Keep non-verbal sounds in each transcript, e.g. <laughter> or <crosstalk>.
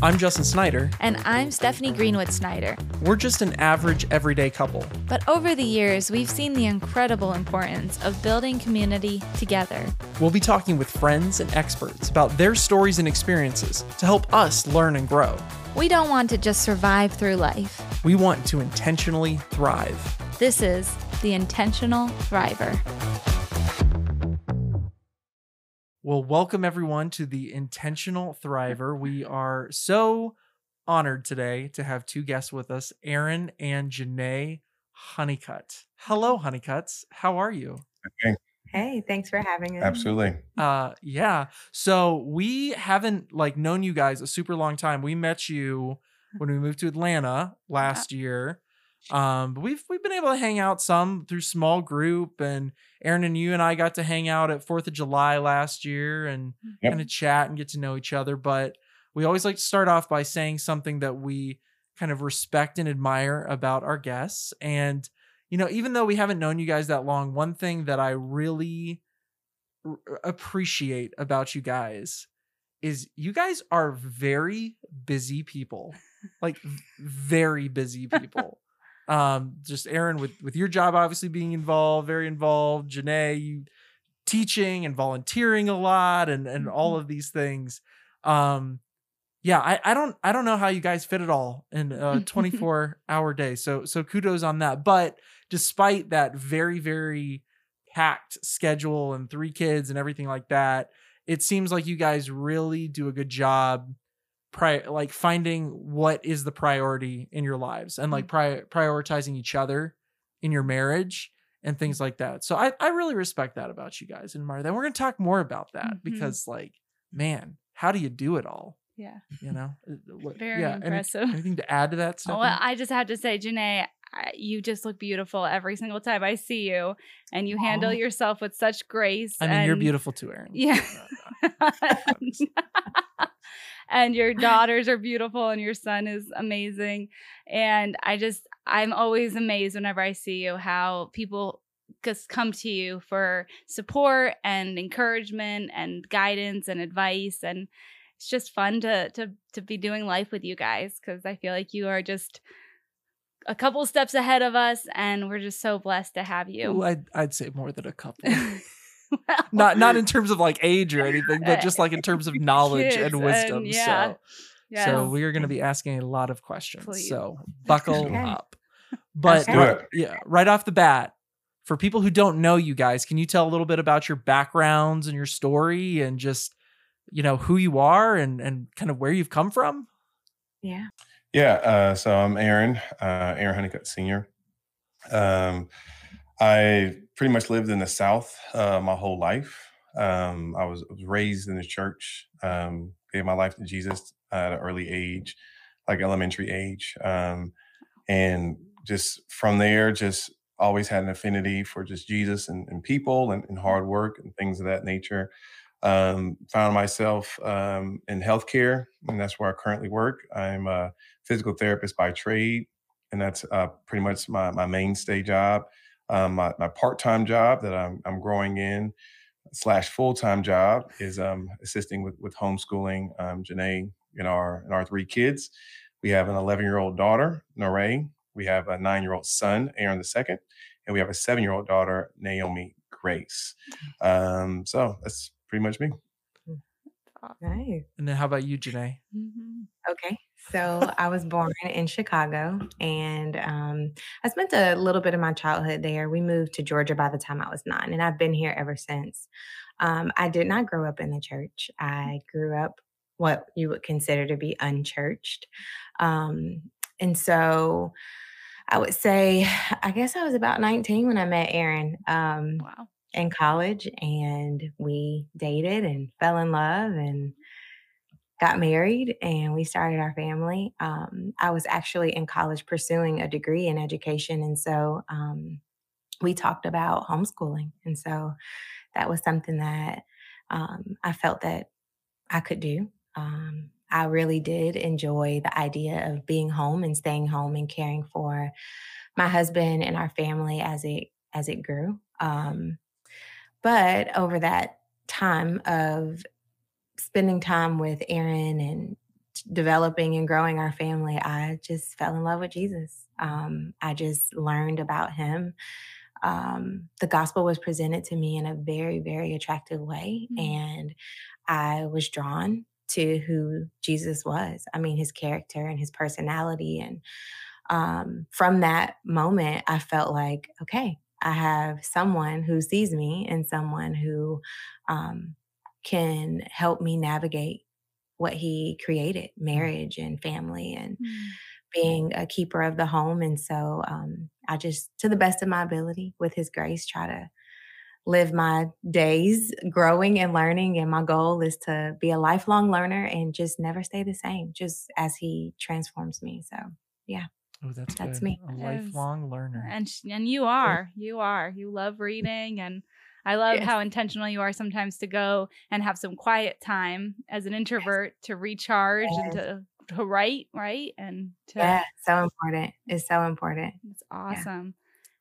I'm Justin Snyder. And I'm Stephanie Greenwood Snyder. We're just an average, everyday couple. But over the years, we've seen the incredible importance of building community together. We'll be talking with friends and experts about their stories and experiences to help us learn and grow. We don't want to just survive through life, we want to intentionally thrive. This is The Intentional Thriver. Well, welcome everyone to the Intentional Thriver. We are so honored today to have two guests with us, Aaron and Janay Honeycutt. Hello, Honeycutts. How are you? Okay. Hey, thanks for having us. Absolutely. Uh yeah. So we haven't like known you guys a super long time. We met you when we moved to Atlanta last year. Um, but we've we've been able to hang out some through small group, and Aaron and you and I got to hang out at Fourth of July last year and Yep. kind of chat and get to know each other. But we always like to start off by saying something that we kind of respect and admire about our guests. And you know, even though we haven't known you guys that long, one thing that I really r- appreciate about you guys is you guys are very busy people like very busy <laughs> people um just aaron with with your job obviously being involved very involved Janay you teaching and volunteering a lot and and all of these things. Um yeah i i don't i don't know how you guys fit it all in a <laughs> 24 hour day so so kudos on that. But despite that very very packed schedule and three kids and everything like that it seems like you guys really do a good job pri- like finding what is the priority in your lives and like pri- prioritizing each other in your marriage and things like that. So I, I really respect that about you guys and Martha. And we're gonna talk more about that Mhm. because like, man, how do you do it all? Yeah. You know? Uh, <laughs> Very yeah, any- impressive. anything to add to that stuff? Well, I just have to say, Janay, you just look beautiful every single time I see you, and you handle yourself with such grace. I mean, you're beautiful too, Aaron. Yeah. <laughs> <laughs> and your daughters are beautiful, and your son is amazing. And I just, I'm always amazed whenever I see you how people just come to you for support and encouragement and guidance and advice and it's just fun to to to be doing life with you guys because I feel like you are just a couple steps ahead of us, and we're just so blessed to have Ooh, you. I'd, I'd say more than a couple. <laughs> Well, <laughs> not not in terms of like age or anything, but just like in terms of <laughs> knowledge Kids and wisdom. and- yeah. So yes. So we are going to be asking a lot of questions. Please. So buckle Okay. up. <laughs> But Okay. Right, yeah, right off the bat, for people who don't know you guys, can you tell a little bit about your backgrounds and your story and just you know who you are and and kind of where you've come from? Yeah. Yeah. Uh, so I'm Aaron, uh, Aaron Honeycutt Sr. Um, I pretty much lived in the South uh, my whole life. Um, I was, raised in the church, um, gave my life to Jesus at an early age, like elementary age. Um, and just from there, just always had an affinity for just Jesus and, and people and, and hard work and things of that nature. Um, found myself um, in healthcare, and that's where I currently work. I'm a physical therapist by trade, and that's uh, pretty much my, my mainstay job. Um, my, my part-time job that I'm, I'm growing in slash full-time job is um, assisting with, with homeschooling um, Janay and our and our three kids. We have an 11-year-old daughter, Noreen. We have a nine-year-old son, Aaron the second, and we have a seven-year-old daughter, Naomi Grace. Um, so that's pretty much me. Nice. And then how about you, Janay? Mhm. Okay. So I was born in Chicago and um, I spent a little bit of my childhood there. We moved to Georgia by the time I was nine, and I've been here ever since. Um, I did not grow up in the church. I grew up what you would consider to be unchurched. Um, and so I would say, I guess I was about 19 when I met Aaron. Um, Wow. in college and we dated and fell in love and got married and we started our family. Um, I was actually in college pursuing a degree in education. And so um, we talked about homeschooling. And so that was something that um, I felt that I could do. Um, I really did enjoy the idea of being home and staying home and caring for my husband and our family as it as it grew. Um, but over that time of spending time with Aaron and developing and growing our family, I just fell in love with Jesus. Um, I just learned about him. Um, the gospel was presented to me in a very, very attractive way. Mm. And I was drawn to who Jesus was. I mean, his character and his personality. And um, from that moment, I felt like, okay, I have someone who sees me and someone who um, can help me navigate what he created marriage and family and Mm. being a keeper of the home. And so um, I just, to the best of my ability, with his grace, try to live my days growing and learning. And my goal is to be a lifelong learner and just never stay the same, just as he transforms me. So Oh, that's That's good. me. A lifelong learner. and and you are you are you love reading and I love Yes. how intentional you are sometimes to go and have some quiet time as an introvert to recharge and to to write, right? And to yeah, so important. It's so important. It's awesome.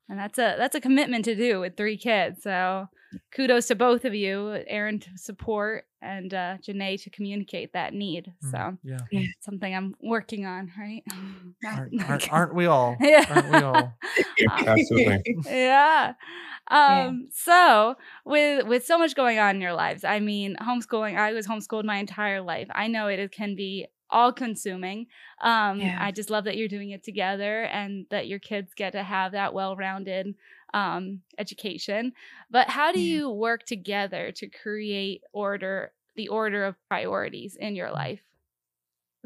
And that's a that's a commitment to do with three kids. So kudos to both of you, Aaron to support and uh Janay to communicate that need. Mm, So yeah. it's something I'm working on, right? <laughs> Aren't, aren't, aren't we all? <laughs> Yeah. Aren't we all? <laughs> Absolutely. yeah. Yeah. Um, so with with so much going on in your lives, I mean, homeschooling, I was homeschooled my entire life. I know it can be all consuming. Um, Yeah. I just love that you're doing it together and that your kids get to have that well-rounded um education. But how do Yeah. you work together to create order, the order of priorities in your life?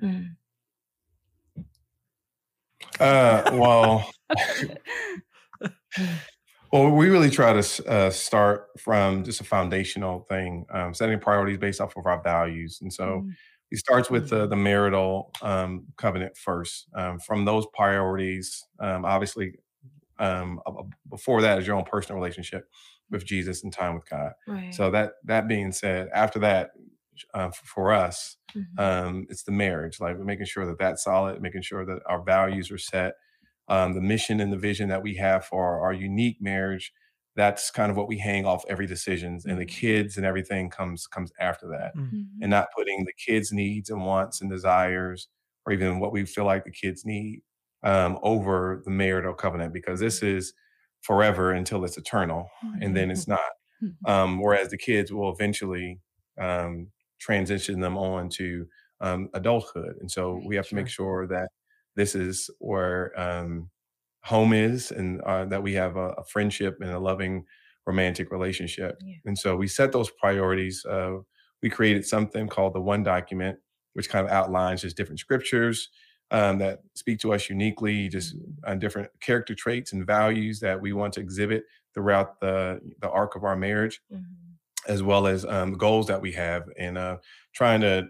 Mm. Uh, well, <laughs> <laughs> well, we really try to uh, start from just a foundational thing, um, setting priorities based off of our values, and so Mm, it starts with the, the marital um, covenant first. Um, from those priorities, um, obviously, um, before that is your own personal relationship with Jesus and time with God. Right. So that that being said, after that, uh, for us, Mhm. um, it's the marriage, like making sure that that's solid, making sure that our values are set, um, the mission and the vision that we have for our, our unique marriage. That's kind of what we hang off every decisions, and the Mhm. kids and everything comes comes after that Mm, mhm. and not putting the kids' needs and wants and desires, or even what we feel like the kids need, um, over the marital covenant, because this is forever until it's eternal, and then it's not. <laughs> Um, whereas the kids will eventually um, transition them on to um, adulthood, and so Right, we have to make sure. sure that this is where um, home is, and uh, that we have a, a friendship and a loving romantic relationship. Yeah. And so we set those priorities. Uh, we created something called the One Document, which kind of outlines just different scriptures um, that speak to us uniquely, just on different character traits and values that we want to exhibit throughout the the arc of our marriage, Mhm. as well as um, goals that we have, and uh, trying to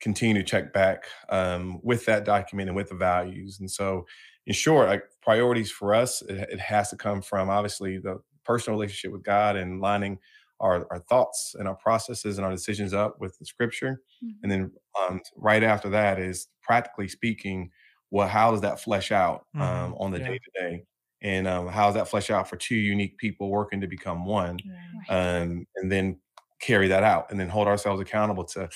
continue to check back um, with that document and with the values. And so, in short, like priorities for us, it, it has to come from obviously the personal relationship with God and lining our, our thoughts and our processes and our decisions up with the scripture. Mhm. And then um, right after that is practically speaking, well, how does that flesh out um, Mhm, on the day to day? And um, how does that flesh out for two unique people working to become one? Right. Right. um, and then carry that out and then hold ourselves accountable to,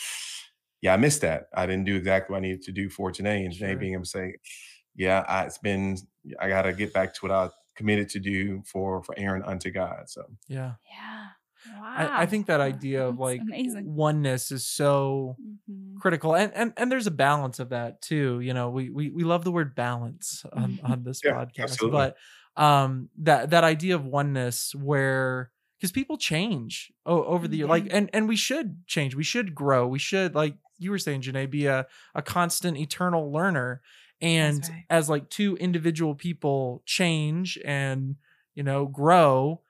yeah, I missed that. I didn't do exactly what I needed to do for today. and Janay Sure. being able to say, yeah, I, it's been, I got to get back to what I committed to do for, for Aaron unto God. So Yeah. Yeah. Wow. I, I think that <laughs> idea of that's like amazing. oneness is so Mhm. critical and, and and there's a balance of that too you know we we, we love the word balance on, <laughs> on this Yeah, podcast absolutely. but um that that idea of oneness where because people change over the year like and and we should change we should grow we should like you were saying Janay, be a, a constant eternal learner. And right. as like two individual people change and you know grow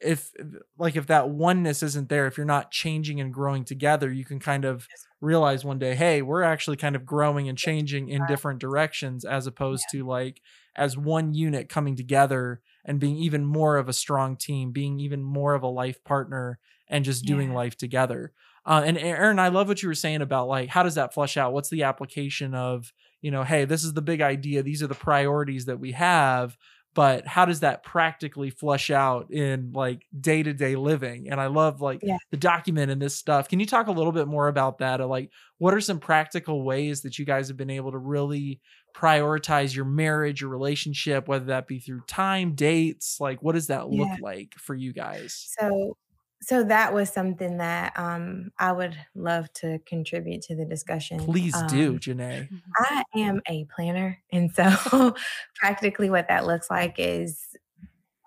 if like if that oneness isn't there if you're not changing and growing together you can kind of realize one day hey we're actually kind of growing and changing in different directions as opposed to like as one unit coming together and being even more of a strong team being even more of a life partner and just doing Yeah. life together uh, and aaron i love what you were saying about like how does that flush out? What's the application of you know hey this is the big idea these are the priorities that we have but how does that practically flush out in like day-to-day living? And i love like Yeah. the document and this stuff. Can you talk a little bit more about that? Or like what are some practical ways that you guys have been able to really prioritize your marriage your relationship whether that be through time dates? Like what does that look like for you guys? So so that was something that um I would love to contribute to the discussion. please do Um, Janay I am a planner. And so <laughs> practically what that looks like is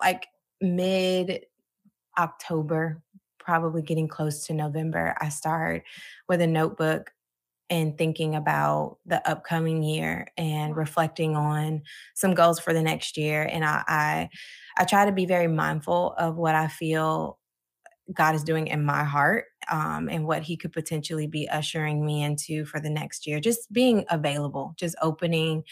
like mid October, probably getting close to November, I start with a notebook and thinking about the upcoming year and reflecting on some goals for the next year. And I I, I try to be very mindful of what I feel God is doing in my heart um, and what He could potentially be ushering me into for the next year. Just being available, just opening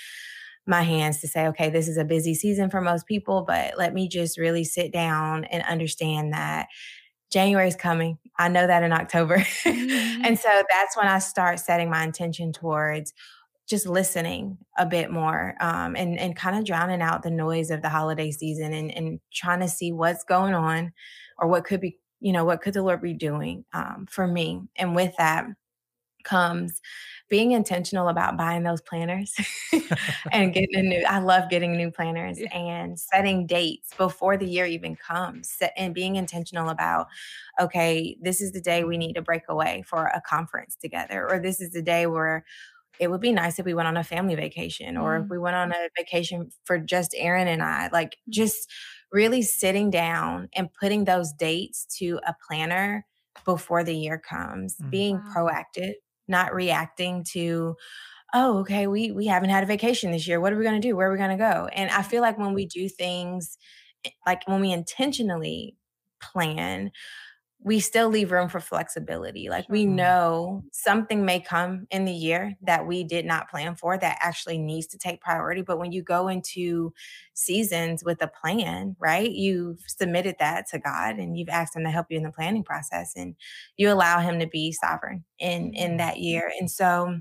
my hands to say, okay, this is a busy season for most people, but let me just really sit down and understand that January is coming. I know that in October. <laughs> and so that's when I start setting my intention towards just listening a bit more um, and, and kind of drowning out the noise of the holiday season and, and trying to see what's going on or what could be, you know, what could the Lord be doing um, for me. And with that comes being intentional about buying those planners <laughs> and <laughs> getting a new I love getting new planners Yeah. and setting dates before the year even comes set, and being intentional about okay this is the day we need to break away for a conference together or this is the day where it would be nice if we went on a family vacation or if Mm. we went on a vacation for just Aaron and I like Mm. just really sitting down and putting those dates to a planner before the year comes Mm. being proactive not reacting to oh okay we we haven't had a vacation this year what are we going to do? Where are we going to go? And i feel like when we do things eh, like when we intentionally plan we still leave room for flexibility like we know something may come in the year that we did not plan for that actually needs to take priority but when you go into seasons with a plan right you've submitted that to god and you've asked him to help you in the planning process and you allow him to be sovereign in in Mhm. that year and so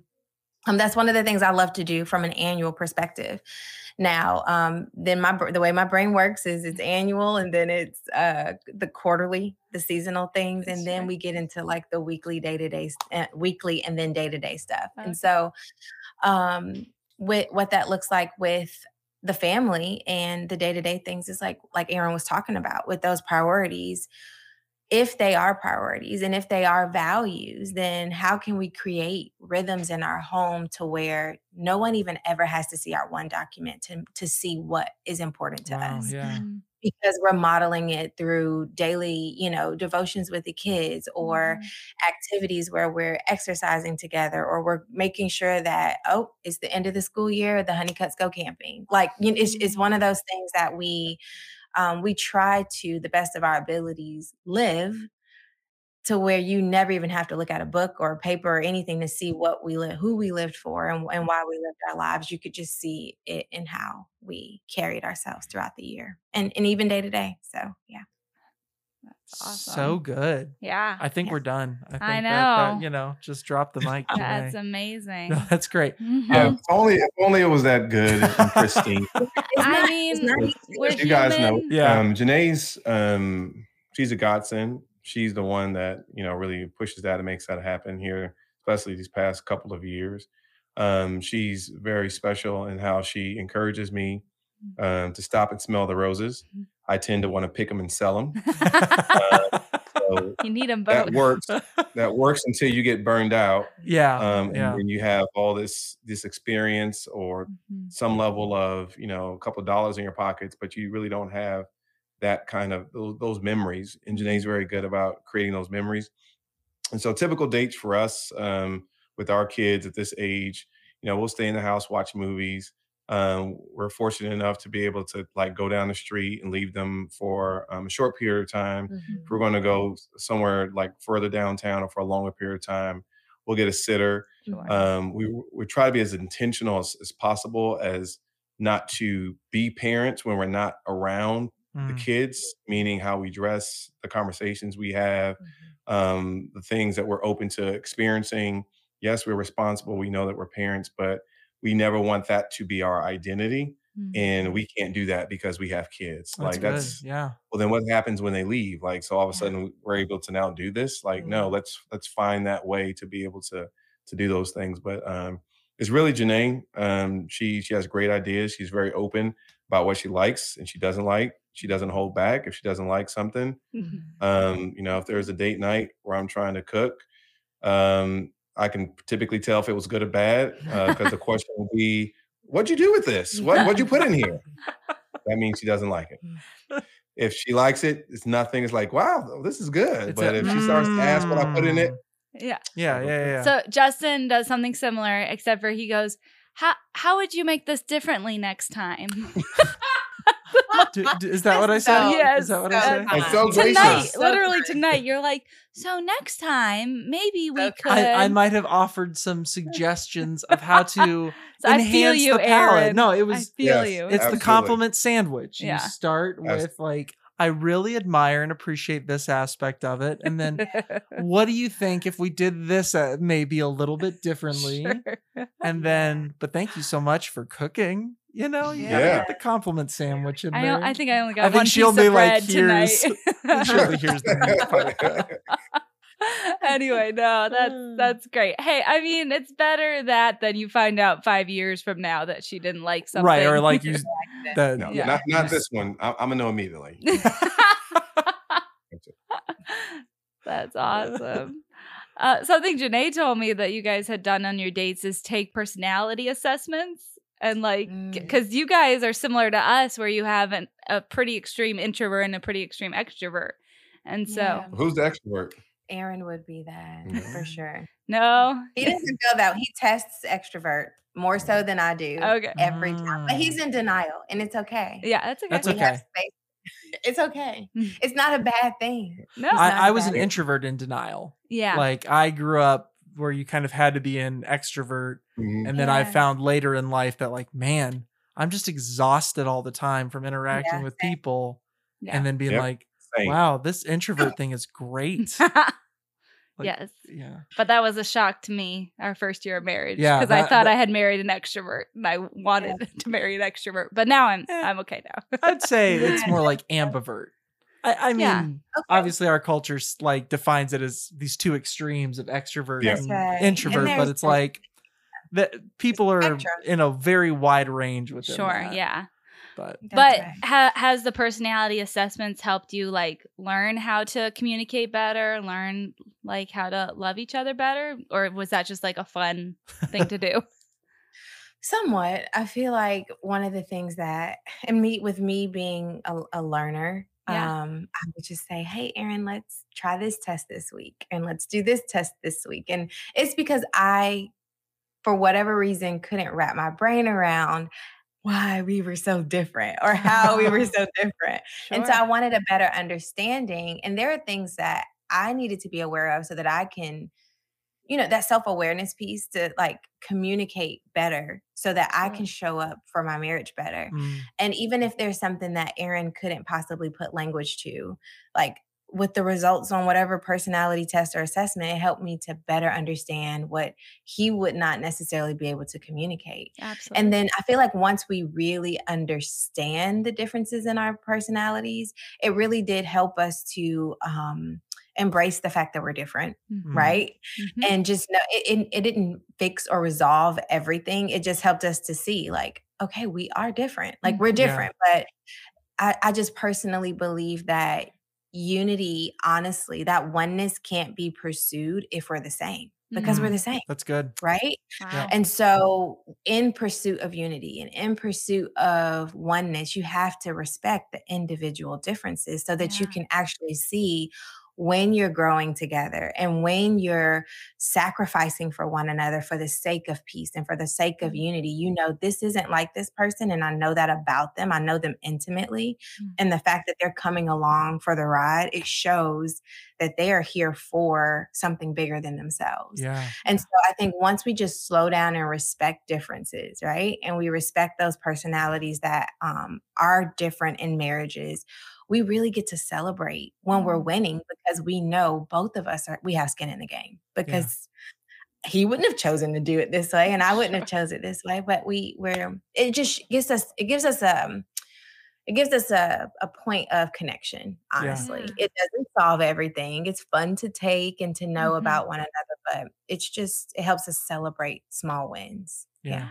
um, that's one of the things I love to do from an annual perspective. Now, um, then my the way my brain works is it's annual, and then it's uh, the quarterly, the seasonal things, and then we get into like the weekly, day to day, weekly, and then day to day stuff. Okay. And so, um, with what that looks like with the family and the day to day things is like like Aaron was talking about with those priorities if they are priorities and if they are values, then how can we create rhythms in our home to where no one even ever has to see our one document to, to see what is important to Wow, us? yeah Mm. Because we're modeling it through daily, you know, devotions with the kids or Mhm. activities where we're exercising together or we're making sure that, oh, it's the end of the school year, the Honeycutts go camping. Like you know, it's, it's one of those things that we um, we try to the best of our abilities live to where you never even have to look at a book or a paper or anything to see what we live who we lived for and, and why we lived our lives. You could just see it in how we carried ourselves throughout the year and, and even day to day. So yeah awesome. so good yeah. i think Yeah. we're done i think I that- that, know. you know just drop the mic <laughs> That's Janay. amazing. no, that's great Mhm. <laughs> Yeah, if <laughs> only if only it was that good and pristine. I mean, it's not you guys know. Yeah. um, Janay's um, she's a godsend. She's the one that you know really pushes that and makes that happen here, especially these past couple of years. Um, she's very special in how she encourages me um, to stop and smell the roses. Mhm. I tend to want to pick them and sell them. <laughs> So you need them both. that works. <laughs> That works until you get burned out, yeah um, and yeah then you have all this this experience or Mhm. some level of you know a couple of dollars in your pockets, but you really don't have that kind of those, those memories. And Janay's very good about creating those memories. And so typical dates for us um, with our kids at this age, you know, we'll stay in the house, watch movies. Um, we're fortunate enough to be able to like go down the street and leave them for um, a short period of time. If we're going to go somewhere like further downtown or for a longer period of time, we'll get a sitter Sure. um, we we try to be as intentional as, as possible as not to be parents when we're not around the Mm. kids meaning how we dress the conversations we have um, the things that we're open to experiencing yes we're responsible we know that we're parents but we never want that to be our identity Mhm. and we can't do that because we have kids. That's like good. that's yeah. well then what happens when they leave? Like so all of a sudden we're able to now do this? Like no, let's let's find that way to be able to to do those things. But um it's really Janay. Um she she has great ideas. She's very open about what she likes and she doesn't like. She doesn't hold back if she doesn't like something. <laughs> Um, you know, if there's a date night where I'm trying to cook, um, I can typically tell if it was good or bad because the <laughs> question will be, "What'd you do with this? What what'd you put in here?" <laughs> That means she doesn't like it. If she likes it, it's nothing. It's like, "Wow, this is good." It's but a, if she starts to ask what I put in it, "Mm." Yeah. Yeah, yeah, yeah. yeah. So Justin does something similar, except for he goes, "How how would you make this differently next time?" <laughs> D- d- is that what I said? So- Yes, Is that what I said? and so tonight, gracious. So literally tonight, you're like, "So next time, maybe we So could." I, I might have offered some suggestions of how <laughs> to So enhance you, the palate. Aaron. No, it was. I was feel Yes. you. it's the compliment sandwich. You start Yes. with like, I really admire and appreciate this aspect of it, and then <laughs> what do you think if we did this uh, maybe a little bit <laughs> differently? Sure. And then, but thank you so much for cooking. You know, you gotta Yeah. get the compliment sandwich in I, there. don't- I think I only got I think one she'll piece be of like, bread tonight. "Here's- <laughs> She'll be, here's the meat <laughs> anyway, no, that's that's great. Hey, I mean, it's better that than you find out five years from now that she didn't like something. right, or like <laughs> you, the, no, Yeah. not not this one. I, I'm gonna know immediately. That's awesome. Uh, something Janay told me that you guys had done on your dates is take personality assessments. And like, Mm. because you guys are similar to us, where you have an, a pretty extreme introvert and a pretty extreme extrovert. And so, Yeah. Who's the extrovert? Aaron would be that for Mhm. sure. no. He doesn't feel that. He tests extrovert more so than I do Okay. every time. But he's Mm. in denial and it's okay. Yeah, that's okay. That's We okay. space. <laughs> It's okay. Mm. It's not a bad thing. no. I, I was bad. an introvert in denial. yeah. Like I grew up where you kind of had to be an extrovert, Mhm. and then I found later in life that like, man, I'm just exhausted all the time from interacting Yeah, with people, yeah. and then being Yep. like, Same. wow, this introvert <laughs> thing is great. <laughs> Like, yes. Yeah. But that was a shock to me our first year of marriage. Yeah, Because I thought that- I had married an extrovert and I wanted <laughs> to marry an extrovert. But now I'm Eh. I'm okay now. I'd say it's more like ambivert. I, I mean, Yeah. Okay. obviously our culture like defines it as these two extremes of extrovert Yeah. and That's right. And introvert, but it's like that people are spectrum. in a very wide range within sure, that, yeah. But That's but right. ha- has the personality assessments helped you like learn how to communicate better, learn like how to love each other better, or was that just like a fun thing to do? <laughs> Somewhat. I feel like one of the things that, and me with me being a, a learner, Yeah. um, I would just say, "Hey, Aaron, let's try this test this week, and let's do this test this week." And it's because I, for whatever reason, couldn't wrap my brain around why we were so different or how we were <laughs> so different. And so I wanted a better understanding. And there are things that I needed to be aware of so that I can, you know, that self awareness piece to like communicate better so that I can show up for my marriage better. mm, And even if there's something that Aaron couldn't possibly put language to, like with the results on whatever personality test or assessment, it helped me to better understand what he would not necessarily be able to communicate. absolutely. And then I feel like once we really understand the differences in our personalities, it really did help us to um, embrace the fact that we're different, mm. right? Mhm. And just know it, it, it didn't fix or resolve everything. It just helped us to see, like, okay, we are different. Like, we're Yeah. different. But I, I just personally believe that unity, honestly, that oneness can't be pursued if we're the same because we're Mhm. the same, that's good. right? Wow. And so, in pursuit of unity and in pursuit of oneness, you have to respect the individual differences so that you can actually see when you're growing together and when you're sacrificing for one another for the sake of peace and for the sake of unity. You know, this isn't like this person, and I know that about them. I know them intimately. Mm. And the fact that they're coming along for the ride, it shows that they are here for something bigger than themselves. Yeah. And so I think once we just slow down and respect differences, right? And we respect those personalities that um, are different in marriages, we really get to celebrate when we're Mhm. winning because we know both of us are, we have skin in the game. Because he wouldn't have chosen to do it this way and I wouldn't have <laughs> chose it this way. But we were it just gives us it gives us a it gives us a, a point of connection, honestly. Yeah. It doesn't solve everything. It's fun to take and to know Mhm. about one another, but it's just it helps us celebrate small wins. Yeah.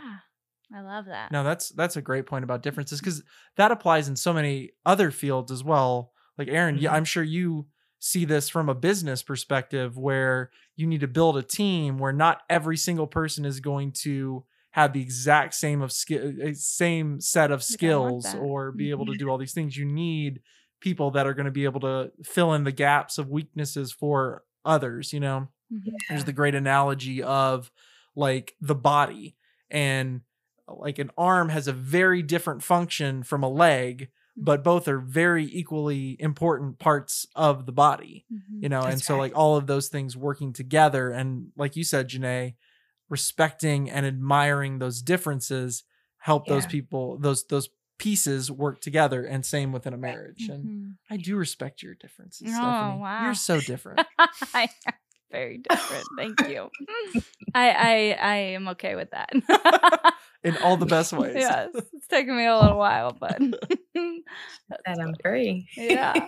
I love that. No, that's that's a great point about differences because that applies in so many other fields as well. Like Aaron, yeah, Mhm. I'm sure you see this from a business perspective where you need to build a team where not every single person is going to have the exact same of skill same set of Like, I want skills or be able to do all these things. You need people that are going to be able to fill in the gaps of weaknesses for others, you know Mhm. there's the great analogy of like the body and like an arm has a very different function from a leg but both are very equally important parts of the body Mhm. you know and so right. like all of those things working together and like you said Janay respecting and admiring those differences help those people those those pieces work together and same within a marriage and Mhm. I do respect your differences Oh, Stephanie wow. you're so different <laughs> very <laughs> different. Thank you. I I I am okay with that. <laughs> in all the best ways yes, it's taken me a little while, but <laughs> That I'm free. yeah.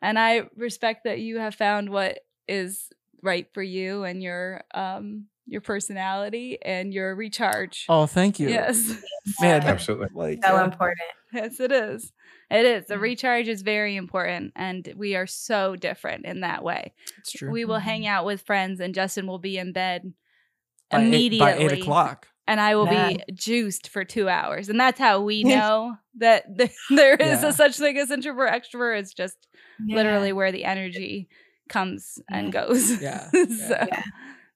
And I respect that you have found what is right for you and your um your personality and your recharge. Oh, thank you. Yes. Man, Absolutely. like So uh, important. Yes, it is. It is. The Mm. recharge is very important and we are so different in that way. it's true. We will hang out with friends and Justin will be in bed by eight, immediately. by eight o'clock. and I will Yeah. be juiced for two hours. And that's how we <laughs> know that th- <laughs> there is Yeah. a such thing as introvert extrovert. It's just Yeah. literally where the energy comes and goes. Yeah, <laughs> so, Yeah.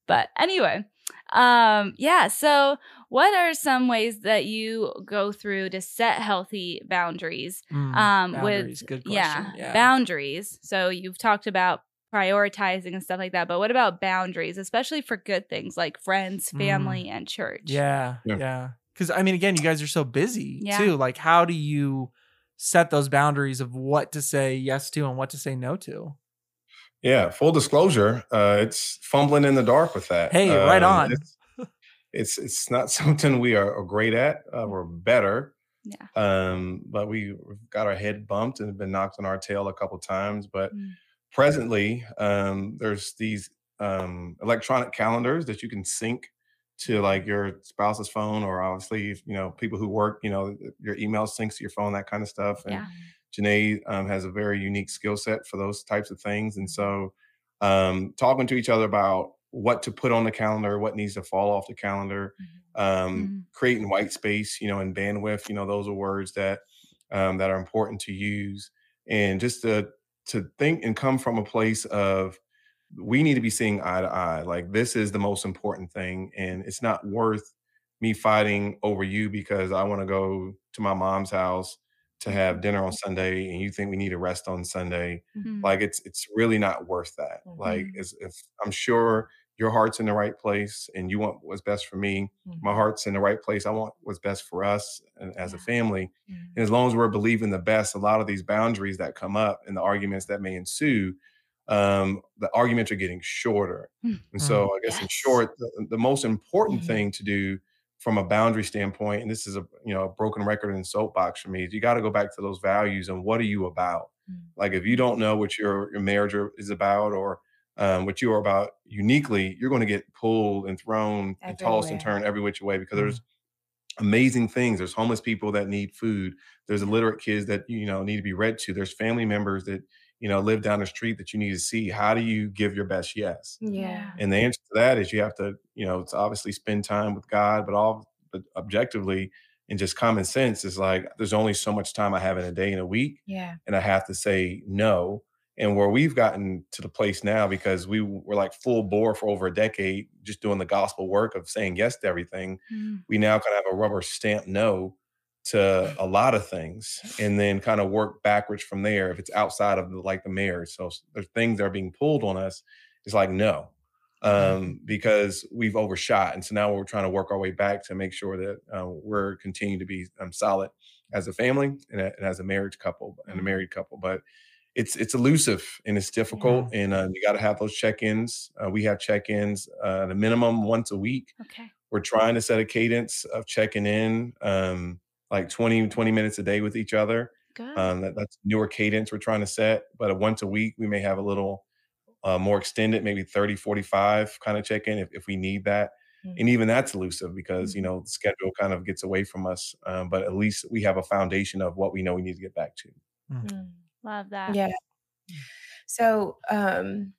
but anyway, um, yeah. So, what are some ways that you go through to set healthy boundaries? Mm, Um, boundaries, with good yeah, question. Yeah, boundaries. So you've talked about prioritizing and stuff like that, but what about boundaries, especially for good things like friends, Mm. family, and church? yeah, Yeah. yeah. Because I mean, again, you guys are so busy Yeah. too. Like, how do you set those boundaries of what to say yes to and what to say no to? Yeah, full disclosure, uh, it's fumbling in the dark with that. Hey, right Um, on. It's, it's it's not <laughs> something we are, are great at. Uh, we're better, Yeah. um, but we, we've got our head bumped and have been knocked on our tail a couple times. But Mm. presently, um, there's these um, electronic calendars that you can sync to like your spouse's phone, or obviously, you know, people who work, you know, your email syncs to your phone, that kind of stuff. And Yeah. Janay um, has a very unique skill set for those types of things. And so, um, talking to each other about what to put on the calendar, what needs to fall off the calendar, um, Mhm. creating white space, you know, and bandwidth, you know, those are words that um, that are important to use, and just to to think and come from a place of we need to be seeing eye to eye. Like this is the most important thing, and it's not worth me fighting over you because I want to go to my mom's house to have dinner on Sunday, and you think we need to rest on Sunday. Mhm. Like it's it's really not worth that. Like Mhm. it's, if I'm sure your heart's in the right place and you want what's best for me, my heart's in the right place. I want what's best for us and as a Yeah. family. Mhm. And as long as we're believing the best, a lot of these boundaries that come up and the arguments that may ensue, um, the arguments are getting shorter. Mm. And so, I guess in short, the, the most important Mhm. thing to do from a boundary standpoint, and this is a you know a broken record in soapbox for me, is you got to go back to those values and what are you about? Mm. Like if you don't know what your your marriage is about or um, what you are about uniquely, you're going to get pulled and thrown and tossed and turned every which way because Mm. there's amazing things. There's homeless people that need food. There's illiterate kids that you know need to be read to. There's family members that you know live down the street that you need to see. How do you give your best yes? Yeah. And the answer to that is you have to, you know, it's obviously spend time with God, but all but objectively and just common sense is like there's only so much time I have in a day in a week, Yeah. and I have to say no. And where we've gotten to the place now, because we were like full bore for over a decade, just doing the gospel work of saying yes to everything, Mm. we now kind of have a rubber stamp no to a lot of things and then kind of work backwards from there if it's outside of the, like the marriage so there's things that are being pulled on us it's like no um because we've overshot and so now we're trying to work our way back to make sure that uh, we're continuing to be um, solid as a family and, a- and as a marriage couple and a Mhm. married couple but it's it's elusive and it's difficult, and uh, you got to have those check-ins. Uh, we have check-ins uh, the minimum once a week. Okay. We're trying to set a cadence of checking in, um, like 20, 20 minutes a day with each other. Good. Um, that, that's newer cadence we're trying to set, but a once a week we may have a little uh, more extended, maybe 30, 45 kind of check-in if, if we need that. Mhm. And even that's elusive because, you Mhm. know, the schedule kind of gets away from us. Um, but at least we have a foundation of what we know we need to get back to. Mm. Love that. Yeah. So um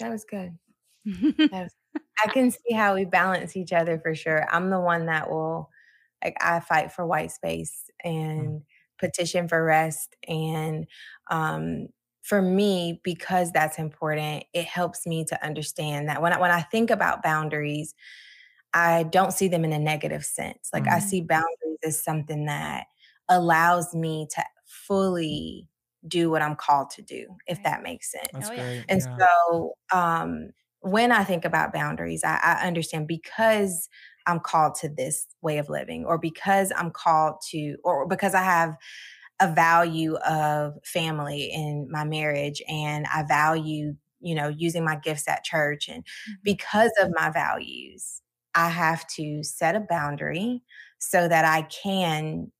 that was good. <laughs> That was, I can see how we balance each other for sure. I'm the one that will like I fight for white space and petition for rest and um for me because that's important it helps me to understand that when I, when I think about boundaries I don't see them in a negative sense like I Mhm. see boundaries as something that allows me to fully do what I'm called to do if Right. that makes sense That's Oh, great. and yeah. so um, when I think about boundaries, I, I understand because I'm called to this way of living, or because I'm called to, or because I have a value of family in my marriage and I value, you know, using my gifts at church. And Mhm. because of my values, I have to set a boundary so that I can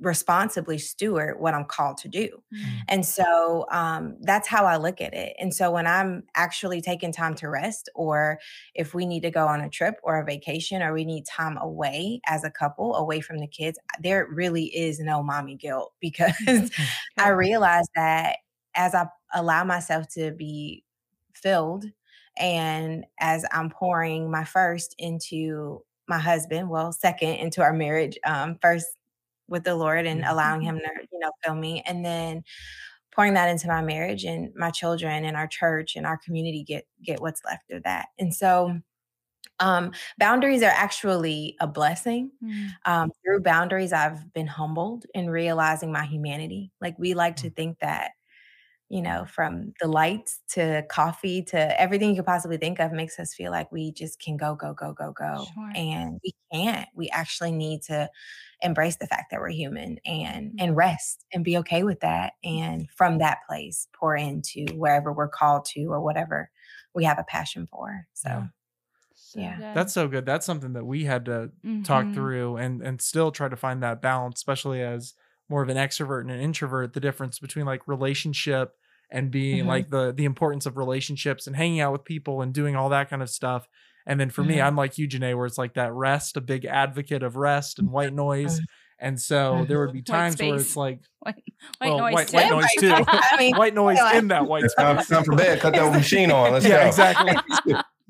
responsibly steward what I'm called to do. Mm. And so um, that's how I look at it. And so when I'm actually taking time to rest, or if we need to go on a trip or a vacation, or we need time away as a couple, away from the kids, there really is no mommy guilt <laughs> because <laughs> I realize that as I allow myself to be filled and as I'm pouring my first into my husband, well, second into our marriage, um, first with the Lord and Yeah. allowing him to, you know, fill me. And then pouring that into my marriage and my children and our church and our community get get what's left of that. And so um boundaries are actually a blessing. Mm. Um through boundaries I've been humbled in realizing my humanity. Like we like to think that you know, from the lights to coffee to everything you could possibly think of makes us feel like we just can go, go, go, go, go. Sure. And we can't. We actually need to embrace the fact that we're human and and rest and be okay with that. And from that place, pour into wherever we're called to or whatever we have a passion for. So Yeah. So Yeah. That's so good. That's something that we had to talk Mhm. through and and still try to find that balance, especially as more of an extrovert and an introvert. The difference between like relationship and being Mhm. like the the importance of relationships and hanging out with people and doing all that kind of stuff. And then for me, Mhm. I'm like you, Janay, where it's like that rest, a big advocate of rest and white noise. And so there would be times where it's like <laughs> White, white Well, noise. white- too. white noise too. <laughs> I mean, white noise in that white It's time, space. time for bed. Cut that machine on. Let's <laughs> Yeah, go. exactly.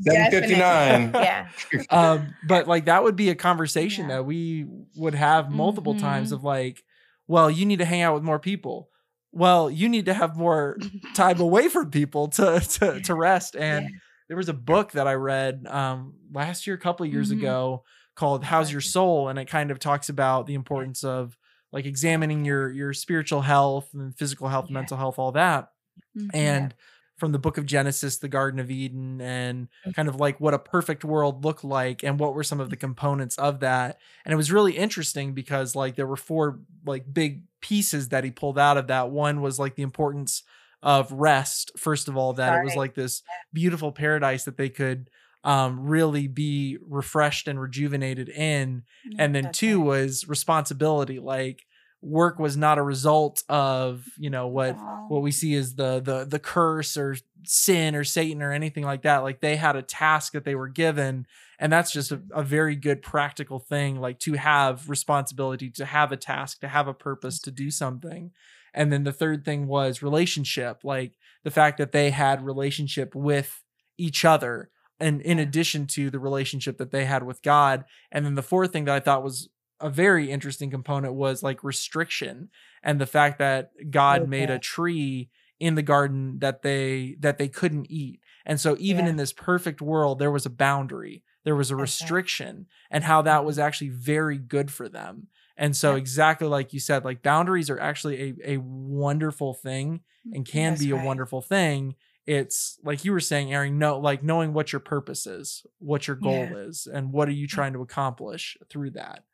Seven fifty nine. yeah. um, but like that would be a conversation Yeah. that we would have multiple times Mhm. of like, well, you need to hang out with more people. Well, you need to have more time away from people to to to rest. And Yeah. There was a book that I read um last year, a couple of years Mhm. ago, called "How's Your Soul," and it kind of talks about the importance of like examining your your spiritual health and physical health, Yeah. mental health, all that Mhm. and from the book of Genesis, the Garden of Eden, and Mm. kind of like what a perfect world looked like and what were some of the components of that. And it was really interesting because like there were four like big pieces that he pulled out of that. One was like the importance of rest, first of all, that it was like this beautiful paradise that they could um really be refreshed and rejuvenated in. And then two right. was responsibility like work was not a result of you know what what we see as the the the curse or sin or satan or anything like that like they had a task that they were given and that's just a, a very good practical thing like to have responsibility to have a task to have a purpose to do something and then the third thing was relationship like the fact that they had relationship with each other and in addition to the relationship that they had with god and then the fourth thing that i thought was a very interesting component was like restriction and the fact that God made a tree in the garden that they that they couldn't eat. And so even Yeah. in this perfect world there was a boundary. There was a right. restriction and how that was mm-hmm. actually very good for them. And so Yeah. exactly like you said like boundaries are actually a a wonderful thing mm, and can That's be a wonderful thing. It's like you were saying Aaron, no like knowing what your purpose is, what your goal Yeah. is and what are you trying to accomplish through that.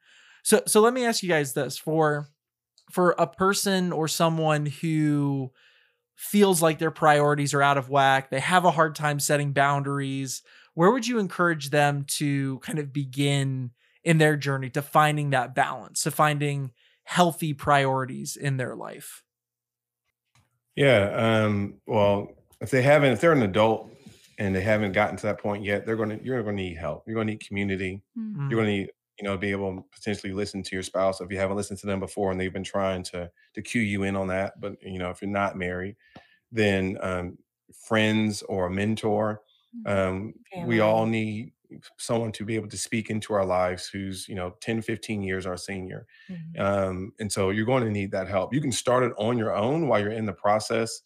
So so let me ask you guys this for for a person or someone who feels like their priorities are out of whack, they have a hard time setting boundaries, where would you encourage them to kind of begin in their journey to finding that balance, to finding healthy priorities in their life? Yeah. Um, well, if they haven't, if they're an adult and they haven't gotten to that point yet, they're going to, you're going to need help. You're going to need community. Mm. You're going to need, you know, be able to potentially listen to your spouse if you haven't listened to them before and they've been trying to to cue you in on that. But you know, if you're not married, then um, friends or a mentor. Mm. Um, we all need someone to be able to speak into our lives who's you know 10 15 years our senior. Mhm. um, and so you're going to need that help. You can start it on your own while you're in the process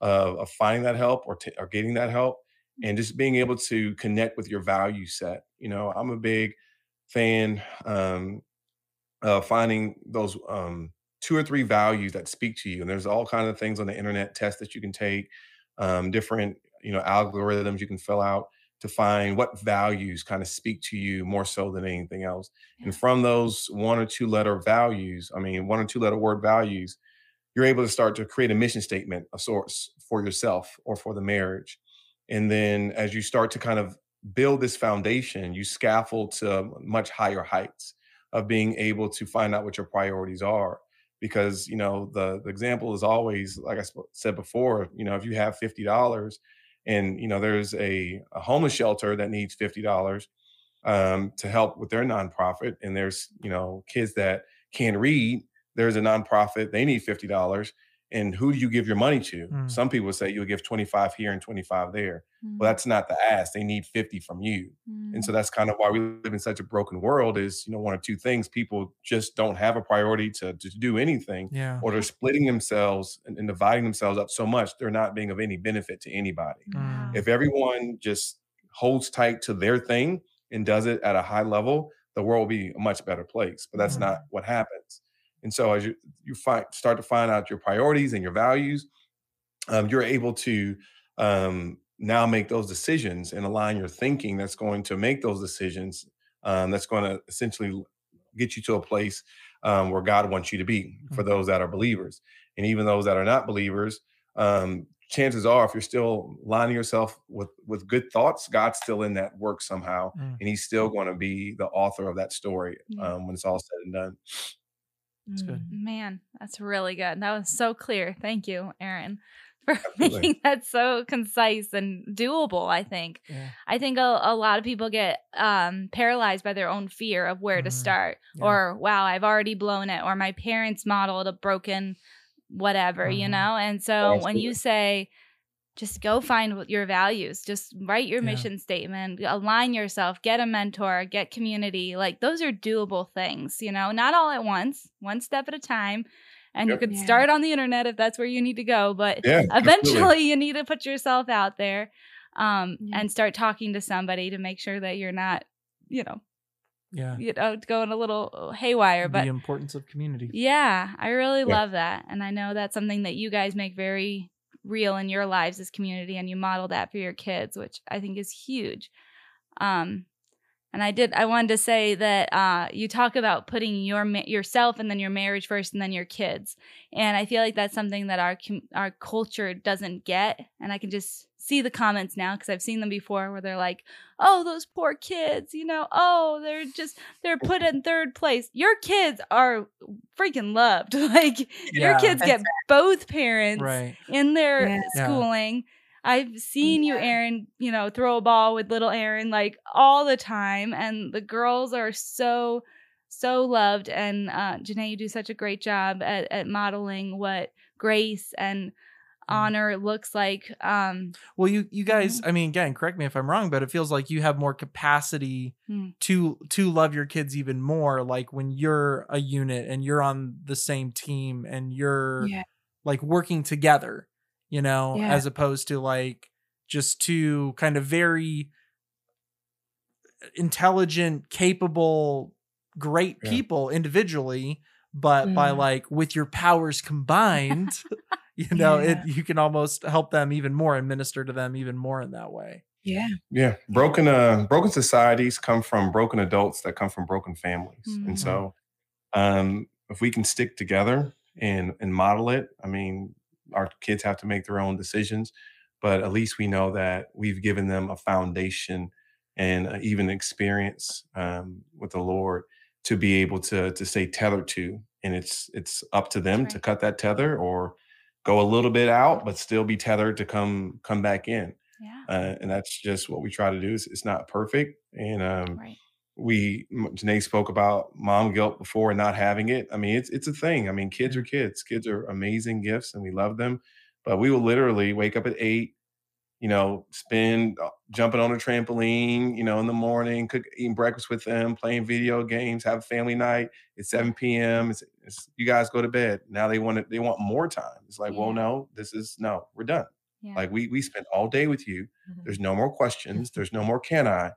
of, of finding that help or, t- or getting that help and just being able to connect with your value set. You know i'm a big fan um, of finding those um, two or three values that speak to you and there's all kinds of things on the internet tests that you can take um, different you know algorithms you can fill out to find what values kind of speak to you more so than anything else. Yeah. and from those one or two letter values i mean one or two letter word values you're able to start to create a mission statement of sorts for yourself or for the marriage. And then as you start to kind of build this foundation you scaffold to much higher heights of being able to find out what your priorities are. Because you know the, the example is always like i said before you know if you have $50 and you know there's a, a homeless shelter that needs $50 um, to help with their nonprofit and there's you know kids that can't read there's a nonprofit they need $50 and who do you give your money to Mm. some people say you'll give 25 here and 25 there Mm. well that's not the ask they need 50 from you Mm. and so that's kind of why we live in such a broken world is you know one of two things people just don't have a priority to, to do anything Yeah. or they're splitting themselves and, and dividing themselves up so much they're not being of any benefit to anybody Wow. if everyone just holds tight to their thing and does it at a high level the world will be a much better place but that's Mhm. not what happens and so as you you find start to find out your priorities and your values um, you're able to um, now make those decisions and align your thinking that's going to make those decisions um, that's going to essentially get you to a place um, where god wants you to be for Mhm. those that are believers and even those that are not believers um, chances are if you're still lining yourself with with good thoughts god's still in that work somehow Mm. and he's still going to be the author of that story Yeah. um, when it's all said and done That's good. Mm. Man, that's really good. That was so clear. Thank you, Aaron, <laughs> for Absolutely. making that so concise and doable. I think. Yeah. I think a, a lot of people get um, paralyzed by their own fear of where to Mhm. start, Yeah. or wow, I've already blown it, or my parents modeled a broken whatever, you Mhm. know. And so when you say, just go find your values, just write your Yeah. mission statement, align yourself, get a mentor, get community. Like those are doable things, you know, not all at once, one step at a time. And Yep. you could Yeah. start on the internet if that's where you need to go, but yeah eventually absolutely. <laughs> you need to put yourself out there um, Yeah. and start talking to somebody to make sure that you're not you know Yeah. you know going a little haywire but the importance of community. yeah i really Yeah. love that and i know that's something that you guys make very real in your lives as community and you model that for your kids which i think is huge. Um and i did i wanted to say that uh you talk about putting your yourself and then your marriage first and then your kids. And i feel like that's something that our our culture doesn't get and i can just see the comments now because i've seen them before where they're like oh those poor kids you know oh they're just they're put in third place your kids are freaking loved <laughs> like your kids get both parents Right. in their Yeah. Yeah. schooling i've seen you aaron you know throw a ball with little aaron like all the time and the girls are so so loved and uh Janay you do such a great job at, at modeling what grace and honor looks like um Well, you you guys, Mm-hmm. I mean, again, correct me if I'm wrong, but it feels like you have more capacity Hmm. to to love your kids even more. Like when you're a unit and you're on the same team and you're Yeah. like working together, you know, Yeah. as opposed to like just two kind of very intelligent, capable, great Yeah. people individually, but by Mm. like with your powers combined, <laughs> <laughs> you know, Yeah. it you can almost help them even more and minister to them even more in that way. Yeah. Yeah, broken uh broken societies come from broken adults that come from broken families. Mhm. And so um if we can stick together and and model it, I mean, our kids have to make their own decisions, but at least we know that we've given them a foundation and uh, even experience um, with the Lord to be able to to stay tethered to, and it's it's up to them right. to cut that tether or go a little bit out, but still be tethered to come come back in. Yeah. Uh, and that's just what we try to do. It's, it's not perfect, and um, Right. we Janay spoke about mom guilt before and not having it. I mean, it's it's a thing. I mean, kids are kids. Kids are amazing gifts, and we love them. But we will literally wake up at eight, you know, spend uh, jumping on a trampoline, you know, in the morning, cook, eating breakfast with them, playing video games, have a family night. It's seven p.m. It's, it's you guys go to bed. Now they want it. They want more time. It's like, well, no, this is no, we're done. Yeah. Like we we spent all day with you. Mhm. There's no more questions. There's no more can I.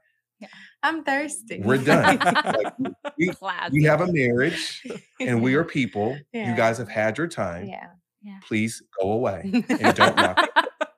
I'm thirsty. We're done. Like, we, <laughs> we have a marriage and we are <laughs> people. Yeah. You guys have had your time. yeah. Please go away <laughs> and don't knock.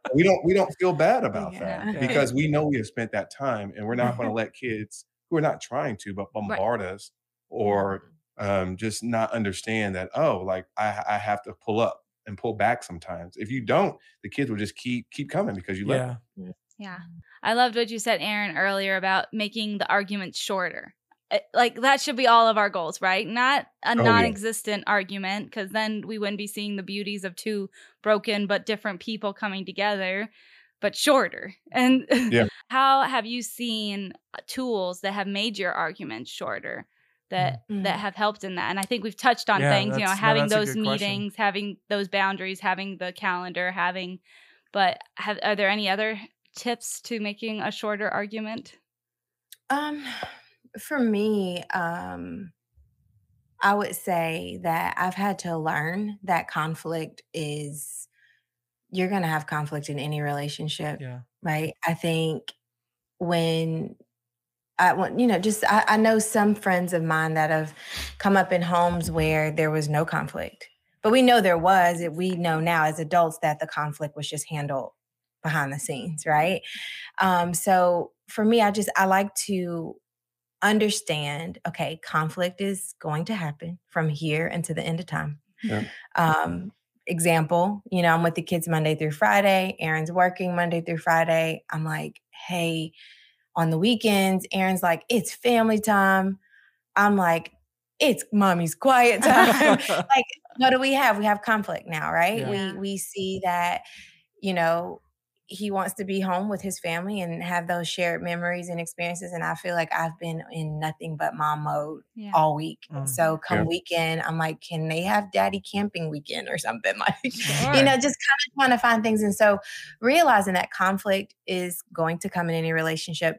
It. <laughs> We don't we don't feel bad about Yeah. that <laughs> because we know we have spent that time and we're not going <laughs> to let kids who are not trying to but bombard us or um, just not understand that oh like I I have to pull up and pull back sometimes. If you don't, the kids will just keep keep coming because you let Yeah. them. Yeah. I loved what you said, Aaron, earlier about making the arguments shorter. Uh, Like that should be all of our goals, right? Not a Oh, non existent argument, because then we wouldn't be seeing the beauties of two broken but different people coming together, but shorter. And Yeah. <laughs> how have you seen uh, tools that have made your arguments shorter? That Mm. that have helped in that, and I think we've touched on Yeah, things. You know, that's- no, having those good question. meetings, having those boundaries, having the calendar, having. But have, are there any other tips to making a shorter argument? Um, for me, um, I would say that I've had to learn that conflict is you're going to have conflict in any relationship, Yeah. right? I think when I want, you know, just I, I know some friends of mine that have come up in homes where there was no conflict, but we know there was. We know now as adults that the conflict was just handled behind the scenes, right? Um, so for me, I just I like to understand. Okay, conflict is going to happen from here until the end of time. Yeah. Um, example, you know, I'm with the kids Monday through Friday. Aaron's working Monday through Friday. I'm like, hey, on the weekends, Aaron's like, it's family time. I'm like, it's mommy's quiet time. <laughs> like, what do we have? We have conflict now, right? Yeah. We we see that, you know, he wants to be home with his family and have those shared memories and experiences. And I feel like I've been in nothing but mom mode Yeah. all week. Mm. So come Yeah. weekend, I'm like, can they have daddy camping weekend or something? <laughs> Like, Sure. you know, just kind of trying to find things. And so realizing that conflict is going to come in any relationship.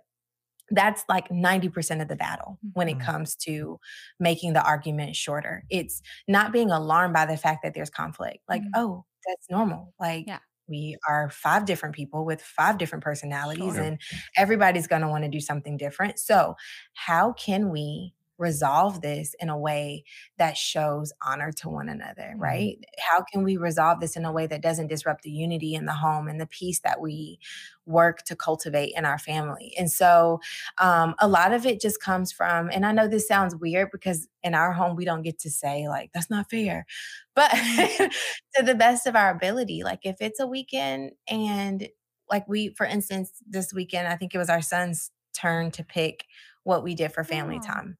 That's like 90% of the battle when it Mhm. comes to making the argument shorter. It's not being alarmed by the fact that there's conflict. Like, Mhm. oh, that's normal. Like, Yeah. We are five different people with five different personalities, Sure. and everybody's going to want to do something different. So, how can we resolve this in a way that shows honor to one another, Mhm. right? How can we resolve this in a way that doesn't disrupt the unity in the home and the peace that we work to cultivate in our family? And so, um, a lot of it just comes from, and I know this sounds weird because in our home, we don't get to say, like, that's not fair. <laughs> But to the best of our ability, like, if it's a weekend and like we, for instance, this weekend, I think it was our son's turn to pick what we did for family Oh. time.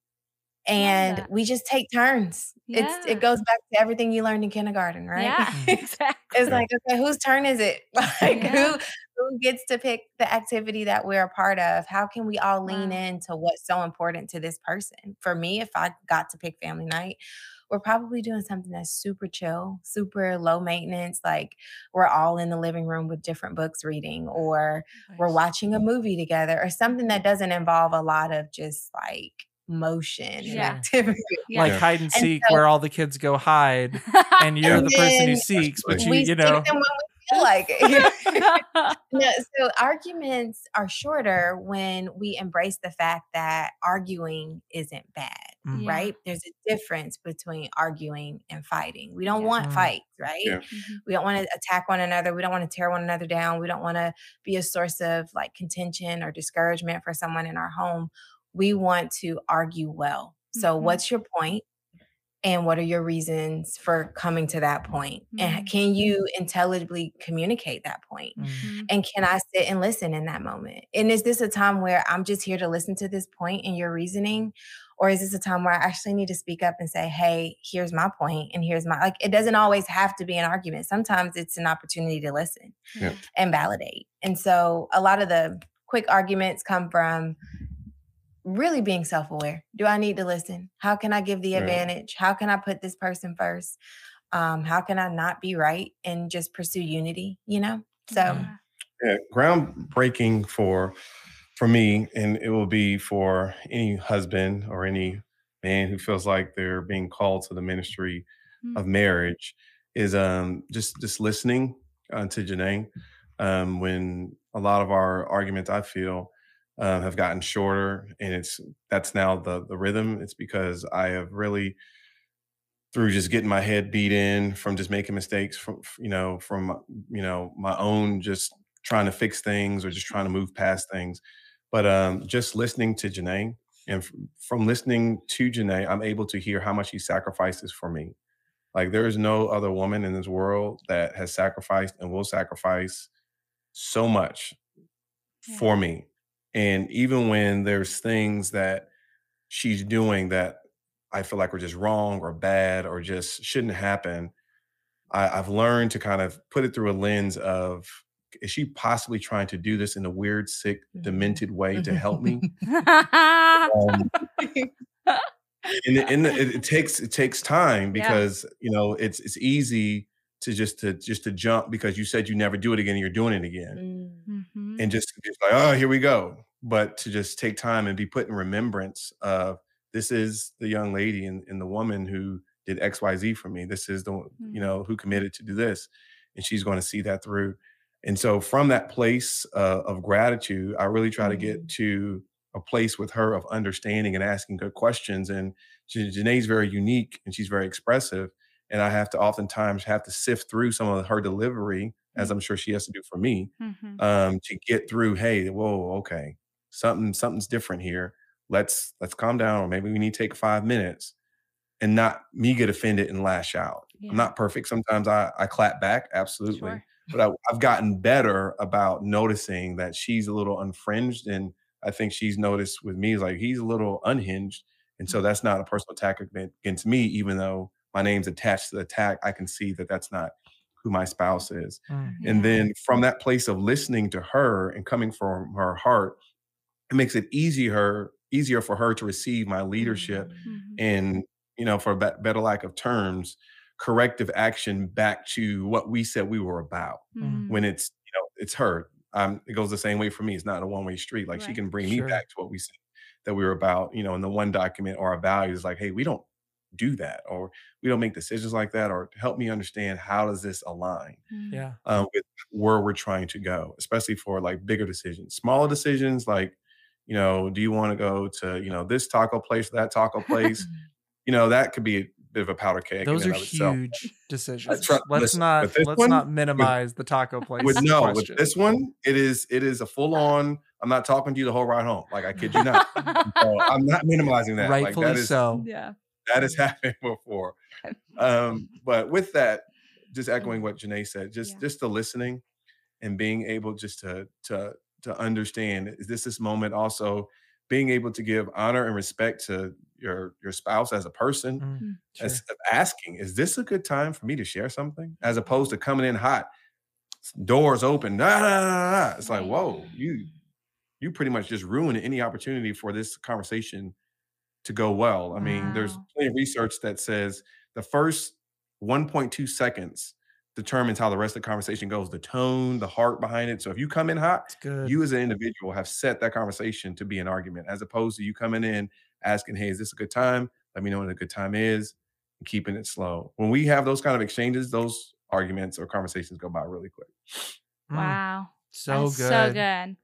And we just take turns. It's it goes back to everything you learned in kindergarten, right? Yeah, <laughs> <laughs> exactly. it's like, okay, whose turn is it? <laughs> Like Yeah. who who gets to pick the activity that we're a part of? How can we all lean Wow. into what's so important to this person? For me, if I got to pick family night, we're probably doing something that's super chill, super low maintenance. Like we're all in the living room with different books reading, or we're watching a movie together, or something that doesn't involve a lot of just like motion and Yeah. activity. <laughs> Yeah. Like Yeah. hide and And seek, so- where all the kids go hide, and <laughs> you're And the person who seeks, but you we you stick know. them when we feel like it. <laughs> no, so arguments are shorter when we embrace the fact that arguing isn't bad, Mm. Yeah. right? There's a difference between arguing and fighting. We don't Yeah. want Mm. fights, right? Yeah. Mhm. We don't want to attack one another. We don't want to tear one another down. We don't want to be a source of like contention or discouragement for someone in our home. We want to argue well. So, Mhm. what's your point? and what are your reasons for coming to that point? point and can you intelligibly communicate that point Mm. Mhm. and can i sit and listen in that moment and is this a time where i'm just here to listen to this point and your reasoning or is this a time where i actually need to speak up and say hey here's my point and here's my like it doesn't always have to be an argument sometimes it's an opportunity to listen Yeah. and validate and so a lot of the quick arguments come from really being self-aware do i need to listen how can i give the Right. advantage how can i put this person first um, how can i not be right and just pursue unity you know so Yeah. yeah, groundbreaking for for me, and it will be for any husband or any man who feels like they're being called to the ministry Mm. of marriage is um just just listening uh, to Janay. Um, when a lot of our arguments, I feel, uh, have gotten shorter, and it's that's now the the rhythm. It's because I have really through just getting my head beat in from just making mistakes from you know from you know my own just trying to fix things or just trying to move past things but um just listening to Janay and f- from listening to Janay I'm able to hear how much she sacrifices for me like there is no other woman in this world that has sacrificed and will sacrifice so much Yeah. for me and even when there's things that she's doing that I feel like are just wrong or bad or just shouldn't happen, I, I've learned to kind of put it through a lens of is she possibly trying to do this in a weird, sick, Mhm. demented way to help me? Mm-hmm. Um, <laughs> and it, and it, it takes it takes time Yeah. because you know it's it's easy to just to just to jump because you said you never do it again and you're doing it again mm, Mhm. And just just like oh here we go but to just take time and be put in remembrance of this is the young lady and, and the woman who did xyz for me. This is the one, Mhm. you know who committed to do this and she's going to see that through. And so from that place uh, of gratitude i really try to get to a place with her of understanding and asking good questions and Janay's very unique and she's very expressive and i have to oftentimes have to sift through some of her delivery as i'm sure she has to do for me Mhm. um, to get through. Hey, whoa, okay, something something's different here. Let's let's calm down, or maybe we need to take five minutes, and not me get offended and lash out. Yeah. I'm not perfect. Sometimes I I clap back, absolutely, Sure. but I, I've gotten better about noticing that she's a little unfringed, and I think she's noticed with me is like he's a little unhinged, and so that's not a personal attack against me, even though my name's attached to the attack. I can see that that's not who my spouse is. Mm. Yeah. And then from that place of listening to her and coming from her heart, it makes it easier easier for her to receive my leadership mm, Mhm. and you know for a better lack of terms corrective action back to what we said we were about Mhm. when it's you know it's her um it goes the same way for me it's not a one-way street like she can bring me back to what we said that we were about you know in the one document or our values like hey we don't do that or we don't make decisions like that or help me understand how does this align Mhm. Yeah. uh, with where we're trying to go, especially for like bigger decisions. Smaller decisions, like, you know, do you want to go to, you know, this taco place, that taco place? <laughs> you know, that could be a bit of a powder keg. Those are of itself. huge decisions. try- let's listen, not let's one, not minimize the taco place. With <laughs> no, with this one, it is it is a full <laughs> on. I'm not talking to you the whole ride home. Like I kid you not. So I'm not minimizing that. like rightfully that is so. yeah. That has happened <laughs> before. <laughs> Um, but with that, just echoing what Janay said, just Yeah. just the listening and being able just to to to understand is this this moment also being able to give honor and respect to your your spouse as a person Mm, sure. as of asking is this a good time for me to share something as opposed to coming in hot doors open nah, nah, nah, nah, nah. it's like whoa you you pretty much just ruined any opportunity for this conversation to go well. I mean there's plenty of research that says the first 1.2 seconds determines how the rest of the conversation goes the tone the heart behind it. So if you come in hot you as an individual have set that conversation to be an argument as opposed to you coming in asking hey is this a good time? Let me know when a good time is and keeping it slow. When we have those kind of exchanges those arguments or conversations go by really quick. Mm, Wow. So That's good. So good.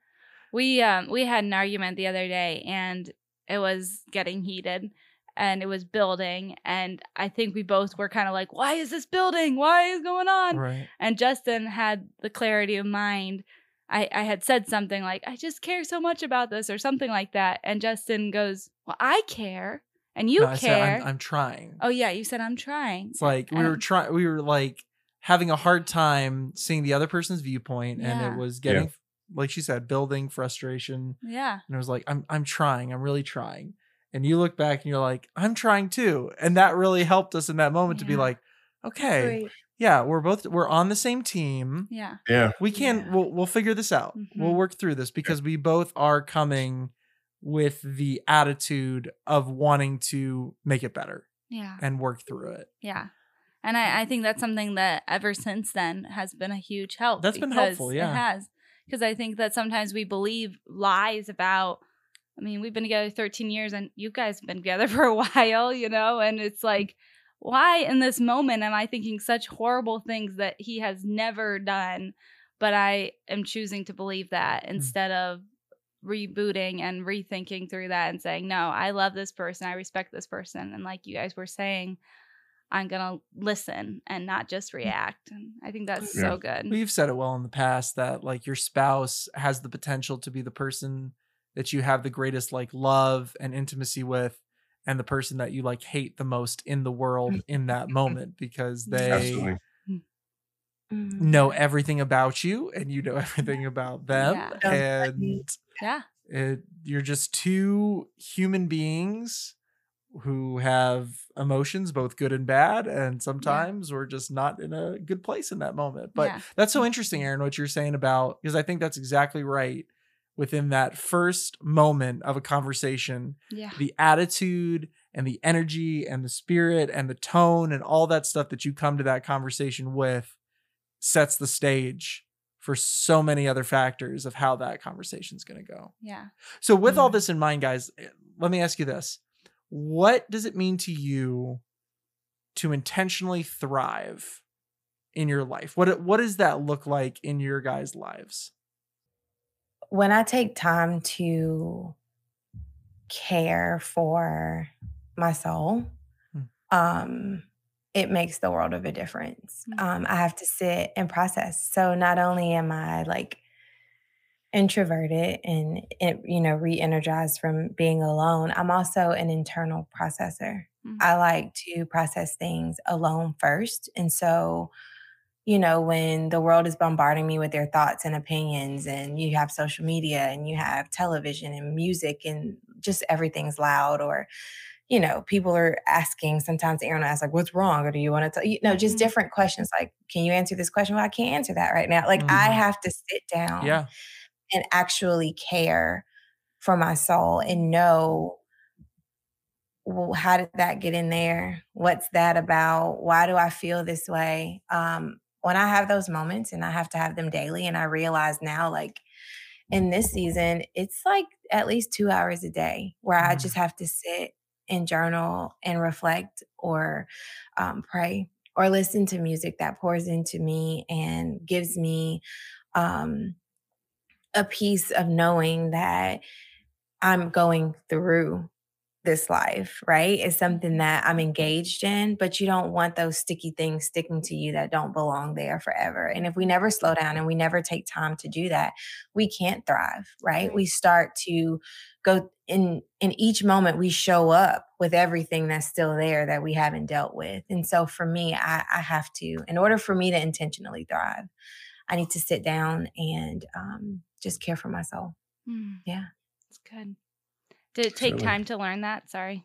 We um we had an argument the other day and it was getting heated and it was building and I think we both were kind of like, why is this building? Why is going on? Right. And Justin had the clarity of mind. I, I had said something like, I just care so much about this or something like that. And Justin goes, Well, I care. and you No, I said, care. I'm, I'm trying. oh yeah, you said I'm trying. It's like we were trying. We were like having a hard time seeing the other person's viewpoint, and it was getting, like she said, building frustration. yeah, And it was like, I'm I'm trying. I'm really trying. And you look back and you're like, I'm trying too. And that really helped us in that moment to be like, okay, Great. yeah, we're both we're on the same team. yeah, Yeah. We can Yeah. we'll we'll figure this out. We'll Mhm. work through this because we both are coming with the attitude of wanting to make it better yeah. and work through it. Yeah. And I, I think that's something that ever since then has been a huge help. That's been helpful, yeah. It has. Because I think that sometimes we believe lies about, I mean, we've been together 13 years and you guys have been together <laughs> for a while, you know? And it's like, why in this moment am I thinking such horrible things that he has never done? But I am choosing to believe that Hmm. instead of rebooting and rethinking through that and saying, no, I love this person. I respect this person. And like you guys were saying, I'm going to listen and not just react. And I think that's Yeah. so good. We've said it well in the past that like your spouse has the potential to be the person that you have the greatest like love and intimacy with and the person that you like hate the most in the world in that <laughs> moment because they Absolutely. Mm. know everything about you and you know everything about them Yeah. and Yeah. it, you're just two human beings who have emotions both good and bad and sometimes we're just not in a good place in that moment but yeah. that's so interesting aaron what you're saying about because i think that's exactly right within that first moment of a conversation Yeah. the attitude and the energy and the spirit and the tone and all that stuff that you come to that conversation with sets the stage for so many other factors of how that conversation is going to go. Yeah. So with all Mhm. this in mind guys, eh, let me ask you this. What does it mean to you to intentionally thrive in your life? What what does that look like in your guys' lives? when I take time to care for my soul, Hmm. um, it makes the world of a difference. Mm. Um, I have to sit and process. So not only am I like introverted and it, you know re-energized from being alone, I'm also an internal processor. Mhm. I like to process things alone first, and so you know, when the world is bombarding me with their thoughts and opinions, and you have social media and you have television and music, and just everything's loud, or, you know, people are asking, sometimes Aaron asks like, what's wrong? Or do you want to tell you know, just Mhm. different questions like, can you answer this question? Well, I can't answer that right now. Like, I Mhm. have to sit down Yeah. And actually care for my soul and know well, how did that get in there? What's that about? Why do I feel this way? Um, when I have those moments and I have to have them daily, and I realize now, like in this season, it's like at least two hours a day where I Mm. just have to sit and journal and reflect or um, pray or listen to music that pours into me and gives me um, a piece of knowing that I'm going through this life, right? It's something that I'm engaged in, but you don't want those sticky things sticking to you that don't belong there forever. And if we never slow down and we never take time to do that, we can't thrive, right? We start to go in in each moment we show up with everything that's still there that we haven't dealt with. And so for me, I, I have to, in order for me to intentionally thrive, I need to sit down and um, just care for my soul. Mm. Yeah. It's good. Did it take Absolutely. time to learn that? Sorry.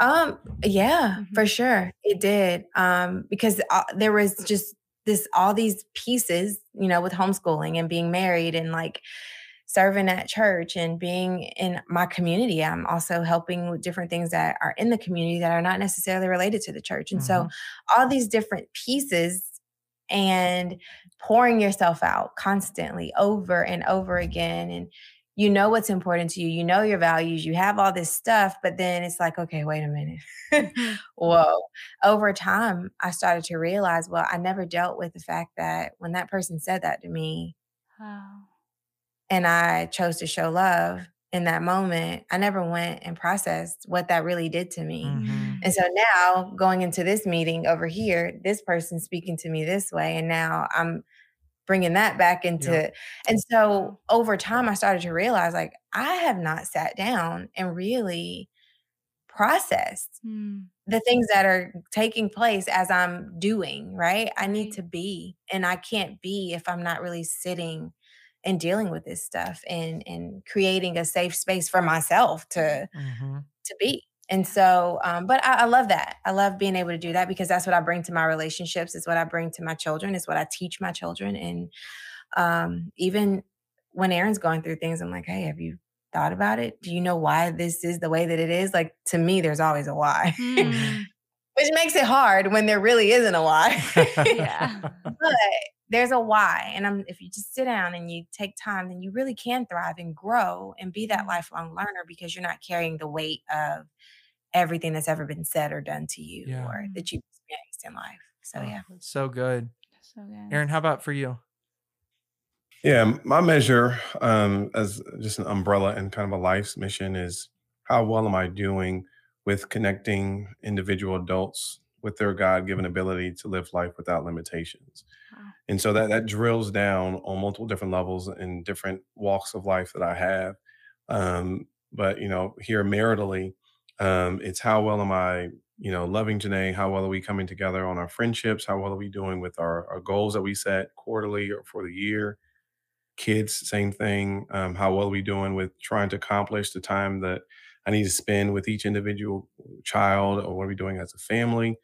Um, yeah, Mhm. for sure. It did. Um, because uh, there was just this all these pieces, you know, with homeschooling and being married and like serving at church and being in my community. I'm also helping with different things that are in the community that are not necessarily related to the church. And so all these different pieces and pouring yourself out constantly over and over again and you know what's important to you you know your values you have all this stuff but then it's like okay wait a minute Mhm. <laughs> whoa over time i started to realize well i never dealt with the fact that when that person said that to me Oh. and i chose to show love in that moment i never went and processed what that really did to me Mhm. and so now going into this meeting over here, this person's speaking to me this way. And now I'm bringing that back into, and so over time, I started to realize like, I have not sat down and really process Hmm. the things that are taking place as I'm doing, right? I need to be, and I can't be if I'm not really sitting and dealing with this stuff and and creating a safe space for myself to Mhm. to be. And so, um, but I, I love that. I love being able to do that because that's what I bring to my relationships. It's what I bring to my children. It's what I teach my children. And um, even when Aaron's going through things, I'm like, hey, have you thought about it? Do you know why this is the way that it is? Like to me, there's always a why, Hmm. <laughs> which makes it hard when there really isn't a why. <laughs> Yeah. <laughs> but there's a why. And I'm, if you just sit down and you take time, then you really can thrive and grow and be that Mhm. lifelong learner because you're not carrying the weight of everything that's ever been said or done to you Yeah. or that you've experienced in life. So Oh, yeah. it's so good. So good. Aaron, how about for you? Yeah, my measure um, as just an umbrella and kind of a life's mission is how well am I doing with connecting individual adults with their God-given ability to live life without limitations. And so that that drills down on multiple different levels in different walks of life that I have. Um, but you know, here maritally, um, it's how well am I, you know, loving Janay? How well are we coming together on our friendships? How well are we doing with our, our goals that we set quarterly or for the year? kids same thing um, how well are we doing with trying to accomplish the time that i need to spend with each individual child or what are we doing as a family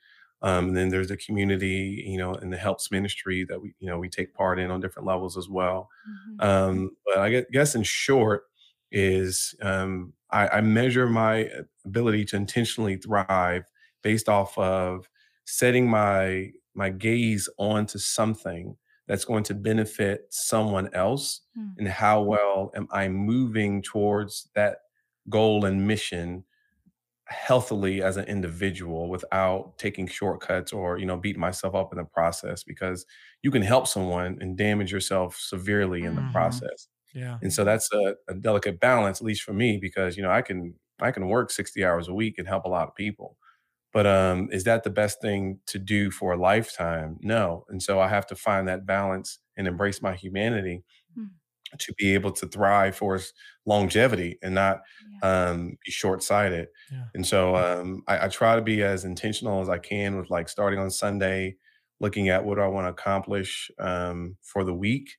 um, and then there's the community you know and the helps ministry that we you know we take part in on different levels as well Mhm. um, but i guess in short is um, I, I measure my ability to intentionally thrive based off of setting my my gaze onto something that's going to benefit someone else Hmm. and how well am i moving towards that goal and mission healthily as an individual without taking shortcuts or you know beating myself up in the process because you can help someone and damage yourself severely in the Mhm. process Yeah. and so that's a, a delicate balance at least for me because you know i can i can work 60 hours a week and help a lot of people but um is that the best thing to do for a lifetime no and so i have to find that balance and embrace my humanity. To be able to thrive for longevity and not Yeah. um, be short-sighted Yeah. and so um, I, I try to be as intentional as i can with like starting on sunday looking at what do i want to accomplish um, for the week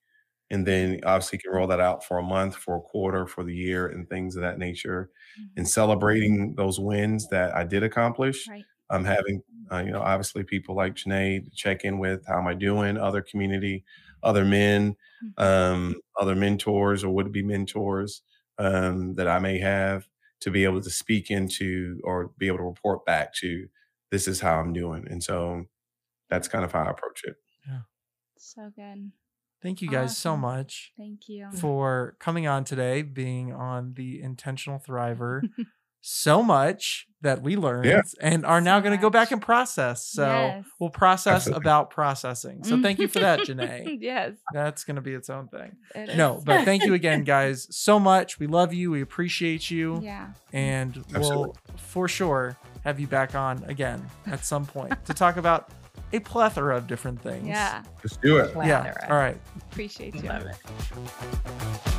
and then obviously can roll that out for a month for a quarter for the year and things of that nature and Mhm. celebrating those wins that i did accomplish Right. i'm having uh, you know obviously people like Janay to check in with how am i doing other community other men Mhm. um, other mentors or would be mentors um, that I may have to be able to speak into or be able to report back to this is how I'm doing. And so that's kind of how I approach it. Yeah. So good. Thank you guys so much Thank you. for coming on today, being on the Intentional Thriver. <laughs> so much that we learned and are now So going to go back and process. So Yes. we'll process Absolutely. about processing. So thank you for that, <laughs> Janay. yes. That's going to be its own thing. it No, is. but thank you <laughs> again, guys, so much. We love you. We appreciate you. Yeah. And we'll for sure have you back on again at some point to talk about a plethora of different things. Yeah. Let's do it. Yeah. All right. Appreciate you. Love it.